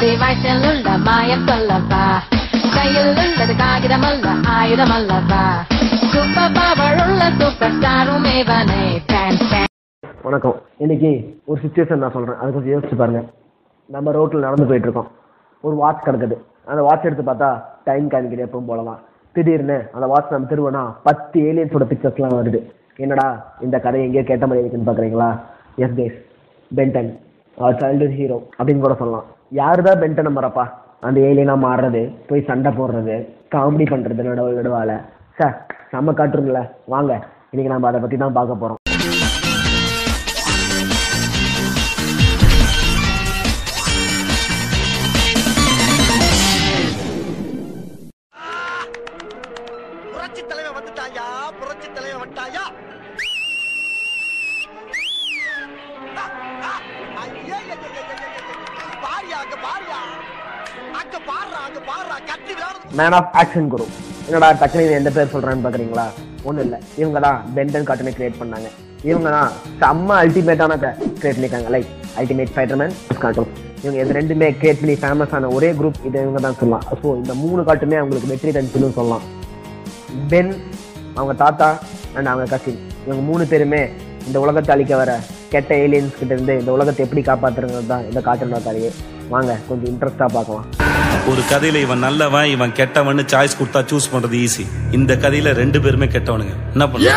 வயசில் உள்ள மாயம் கையில் உள்ளது காகிதமல்ல ஆயுதமல்லப்பா. சூப்பர் பவர் உள்ள சூப்பர் ஸ்டாரும் வணக்கம். இன்னைக்கு ஒரு சுச்சுவேஷன் நான் சொல்கிறேன் அது கொஞ்சம் யோசிச்சு பாருங்க. நம்ம ரோட்டில் நடந்து போயிட்டு இருக்கோம் ஒரு வாட்ச் கிடக்குது. அந்த வாட்ச் எடுத்து பார்த்தா டைம் காமிக்கிது எப்பவும் போலலாம் திடீர்னு அந்த வாட்ச் நம்ம திருவனா பத்து ஏலியன்ஸோட பிக்சர்ஸ்லாம் வருது. என்னடா இந்த கதை எங்கேயோ கேட்ட மாதிரி இருக்குன்னு பார்க்குறீங்களா yes guys Ben ten child hero அப்படின்னு கூட சொல்லலாம். யார் தான் பென்டனை மறப்பா அந்த ஏலியனாக மாறுறது போய் சண்டை போடுறது காமெடி பண்ணுறது நடுவு நடுவால். சார் நம்ம காட்டுருங்கள வாங்க இன்னைக்கு நம்ம அதை பற்றி தான் பார்க்க போகிறோம் மேன் ஆஃப் ஆக்ஷன் குரு. என்னடா டக்குனு இது எந்த பேர் சொல்றேன்னு பாக்குறீங்களா? ஒண்ணும் இல்ல. இவங்க தான் பென்டன் கார்ட்டனை கிரியேட் பண்ணாங்க இவங்க தான் செம்ம அல்டிமேட்டான கிரியேட் பண்ணிருக்காங்க. லைக் அல்டிமேட் ஸ்பைடர்மேன் கார்ட்டூன் இவங்க இது ரெண்டுமே கிரியேட் பண்ணி ஃபேமஸ் ஆன ஒரே குரூப் இது இவங்க தான் சொல்லலாம். ஸோ இந்த மூணு காட்டுமே அவங்களுக்கு வெற்றி தனிச்சுன்னு சொல்லலாம். பென் அவங்க தாத்தா அண்ட் அவங்க கசின் இவங்க மூணு பேருமே இந்த உலகத்தை அழிக்க வர கெட்ட ஏலியன்ஸ் கிட்ட இருந்து இந்த உலகத்தை எப்படி காப்பாத்துறது தான் இந்த கார்ட்டனோட கதையே. வாங்க கொஞ்சம் இன்ட்ரெஸ்டாக பார்க்கலாம். ஒரு கதையில இவன் நல்லவன் இவன் கெட்டவன்னு சாய்ஸ் கொடுத்தா சூஸ் பண்றது ஈஸி இந்த கதையில ரெண்டு பேருமே கெட்டவனுங்க. என்ன பண்ண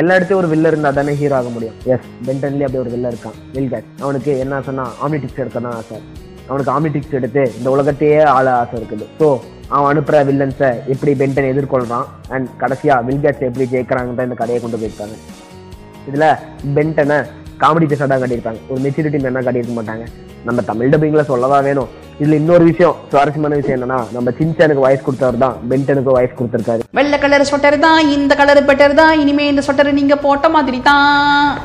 எல்லா இடத்தையும் ஒரு வில்ல இருந்தா தானே ஹீரோ ஆக முடியும். எஸ் பென்டன்லயே அப்படி ஒரு வில்ல இருக்கான். வில்கேட் அவனுக்கு என்ன சொன்னா ஆம்னிடிக்ஸ் எடுக்க தான் ஆசை. அவனுக்கு ஆம்னிடிக்ஸ் எடுத்து இந்த உலகத்தையே ஆள ஆசை இருக்குது. ஸோ அவன் அனுப்புற வில்லன்ஸை எப்படி பென்டன் எதிர்கொள்றான் அண்ட் கடைசியா வில்கேட்ஸ் எப்படி ஜெயிக்கிறாங்கன்னு இந்த கதையை கொண்டு போயிருக்காங்க. இதுல பென்டனை காமெடி பேசாக தான் காட்டியிருப்பாங்க ஒரு மெச்சூரிட்டி மேனா காட்டியிருக்க மாட்டாங்க. நம்ம தமிழ் டப்பிங்ல சொல்லவா வேணும். இதுல இன்னொரு விஷயம் சுவாரஸ்யமான விஷயம் என்னன்னா நம்ம சின்சானுக்கு வாய்ஸ் கொடுத்தவர் தான் பென்டனுக்கு வாய்ஸ் கொடுத்திருக்காரு. வெள்ளை கலர் ஸ்வெட்டர் தான் இந்த கலர் பெட்டர் தான் இனிமே இந்த ஸ்வெட்டர் நீங்க போட்ட மாதிரி தான்.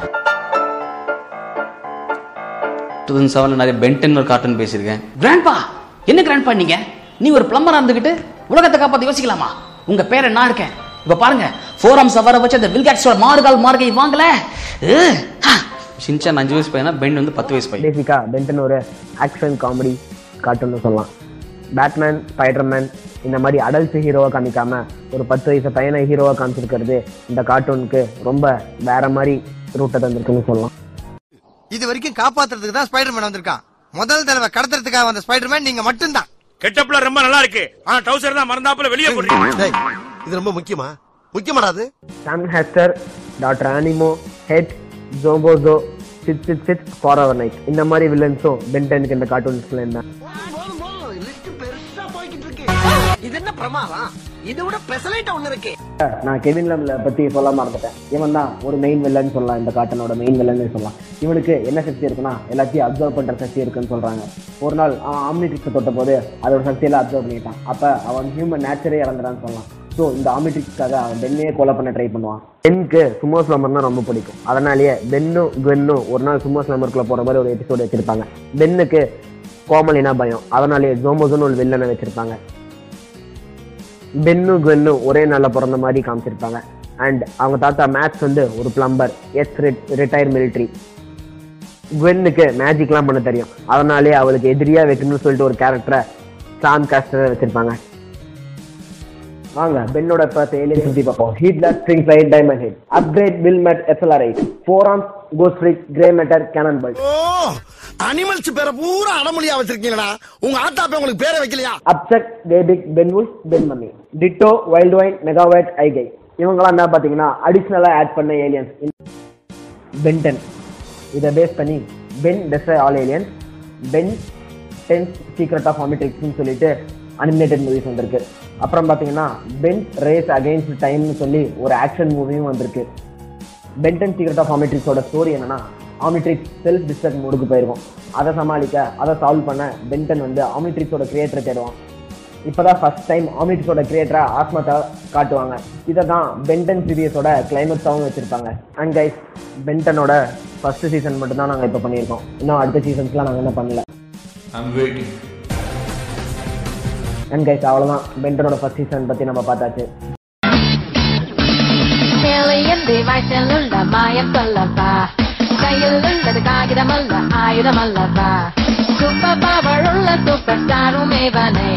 டூ தௌசண்ட் செவனில் நிறைய பென்டன் ஒரு கார்ட்டூன் பேசியிருக்கேன். கிராண்ட்பா என்ன கிராண்ட்பா நீங்க? நீ ஒரு பிளம்பரா இருந்துகிட்டு உலகத்தை காப்பாத்தி யோசிக்கலாமா? உங்க பேரை நான் இருக்கேன். இப்ப பாருங்க ஃபோரம் சவர வச்சு அந்த வில்கேட்ஸோட மாறுகால் மார்கை வாங்கல. சின்சான் அஞ்சு வயசு பையனா பென் வந்து பத்து வயசு பையன். பேசிக்கா பென்டன் ஒரு ஆக்ஷன் காமெடி கார்ட்டூன் சொல்லலாம். பேட்மேன் ஸ்பைடர்மேன் இந்த மாதிரி அடல்ட் ஹீரோவை காமிக்காம ஒரு பத்து வயசு பையனை ஹீரோவா காமிச்சிருக்கிறது இந்த கார்ட்டூனுக்கு ரொம்ப வேற மாதிரி ரூட்டை தந்திருக்குன்னு சொல்லலாம். இது வரைக்கும் காப்பாத்துறதுக்கு தான் ஸ்பைடர்மேன் வந்திருக்கான். முதல் தடவை கடத்துறதுக்காக வந்த ஸ்பைடர்மேன் நீங்க மட்டும்தான். கெட்டப்ல ரொம்ப நல்லா இருக்கு. ஆனா டவுசர் தான் மறந்தாப்புல வெளியே போடுறீங்க டேய், இது ரொம்ப முக்கியமா? முக்கியமாடா அது? சாம் ஹெஸ்டர் டாக்டர் ஆனிமோ ஹெட் Zombozo SixSix Forever night இந்த மாதிரி வில்லன்ஸும் பென்டனுக்கு இந்த கார்ட்டூன்ஸ்ல இருந்தா இது என்ன? பிரமாதம் இதை விட பெசலைட்ட ஒண்ணு இருக்கு நான் கெவின் லவ்ல பத்தி சொல்ல மறந்துட்டேன். இவன் தான் ஒரு மெயின் வில்லன் சொல்லலாம் இந்த காட்டனோட மெயின் வில்லன் சொல்லலாம். இவனுக்கு என்ன சக்தி இருக்குன்னா எல்லாத்தையும் அப்சர்வ் பண்ற சக்தி இருக்குன்னு சொல்றாங்க. ஒரு நாள் அவன் ஆம்னிட்ரிக்ஸ் தொட்ட போது அதோட சக்தியெல்லாம் அப்சர்வ் பண்ணிட்டான். அப்ப அவன் ஹியூமன் நேச்சரே இறந்துடான்னு சொல்லலாம். ஸோ இந்த ஆமிட்ரிக்ஸ்க்காக அவன் பென்னையே கொலை பண்ண ட்ரை பண்ணுவான். பென்க்கு சுமோ ஸ்லம்பர்னா ரொம்ப பிடிக்கும். அதனாலேயே பென்னும் குவென்னும் ஒரு நாள் சுமோ ஸ்லம்பருக்குள்ள போகிற மாதிரி ஒரு எபிசோடு வச்சிருப்பாங்க. பென்னுக்கு கோமலினா பயம். அதனாலேயே ஜோமோசோன்னு ஒரு வில்லனை வச்சிருப்பாங்க. பென்னு குவென்னு ஒரே நாளில் பிறந்த மாதிரி காமிச்சிருப்பாங்க. அண்ட் அவங்க தாத்தா மேத்ஸ் வந்து ஒரு பிளம்பர் எஸ் ரிட்டையர் மிலிட்ரி குவென்னுக்கு மேஜிக்லாம் பண்ண தெரியும். அதனாலே அவளுக்கு எதிரியாக வைக்கணும்னு சொல்லிட்டு ஒரு கேரக்டரை சாம் காஸ்டரை வச்சிருப்பாங்க. வாங்க பென்னோட பார்த்து ஏலியன் சுத்தி பார்ப்போம். ஹீட்லர் Stinkfly Diamondhead Upgrade Wildmutt X L R eight Four Arms Ghostfreak Grey Matter Cannonbolt animals பேரை பூரா அடமொழியா வச்சிருக்கீங்களா உங்க ஆத்தாப்ப உங்களுக்கு பேரை வைக்கலையா? Upchuck Way Big Benwolf Benmummy Ditto Wildvine Megawhatt Eye Guy இவங்கெல்லாம் என்ன பார்த்தீங்கன்னா அடிஷ்னலாக ஆட் பண்ண ஏலியன்ஸ் பென்டன் இதை பேஸ் பண்ணி Ben destroy all aliens Ben tenth secret of ஆமிட்ரிக்ஸ்னு சொல்லிட்டு அனிமேட்டட் மூவிஸ் வந்திருக்கு. அப்புறம் பார்த்தீங்கன்னா பென் ரேஸ் அகெயின்ஸ்ட் டைம்னு சொல்லி ஒரு ஆக்ஷன் மூவியும் வந்திருக்கு. பென்டன் சீக்ரெட் ஆஃப் ஆமிட்ரிக்ஸோட ஸ்டோரி என்னன்னா ஆமிட்ரிக்ஸ் செல்ஃப் டிஸ்ட்ரக்ட் மூடுக்கு போயிருக்கும். அதை சமாளிக்க அதை சால்வ் பண்ண பென்டன் வந்து ஆமிட்ரிக்ஸோட கிரியேட்டர் தேடுவான். இப்போதான் ஃபர்ஸ்ட் டைம் ஆமிட்ரிக்ஸோட கிரியேட்டரை ஆஸ்மத்தா காட்டுவாங்க. இதை தான் பென்டன் சீரியஸோட கிளைமேக்ஸாகவும் வச்சுருப்பாங்க. அண்ட் கைஸ் பென்டனோட ஃபர்ஸ்ட் சீசன் மட்டும்தான் நாங்கள் இப்போ பண்ணியிருக்கோம். இன்னும் அடுத்த சீசன்ஸ்லாம் நாங்கள் என்ன பண்ணல. அண்ட் கைஸ் அவ்வளோதான் பெண்டனோட ஃபர்ஸ்ட் சீசன் பற்றி நம்ம பார்த்தாச்சு. தேவையுள்ள மாயம் சொல்லப்பா. கையில் உள்ளது காகிதமல்ல ஆயுதமல்லப்பா. சுப்ப பவழுள்ள சூப்பர் ஸ்டாரும் இவனை.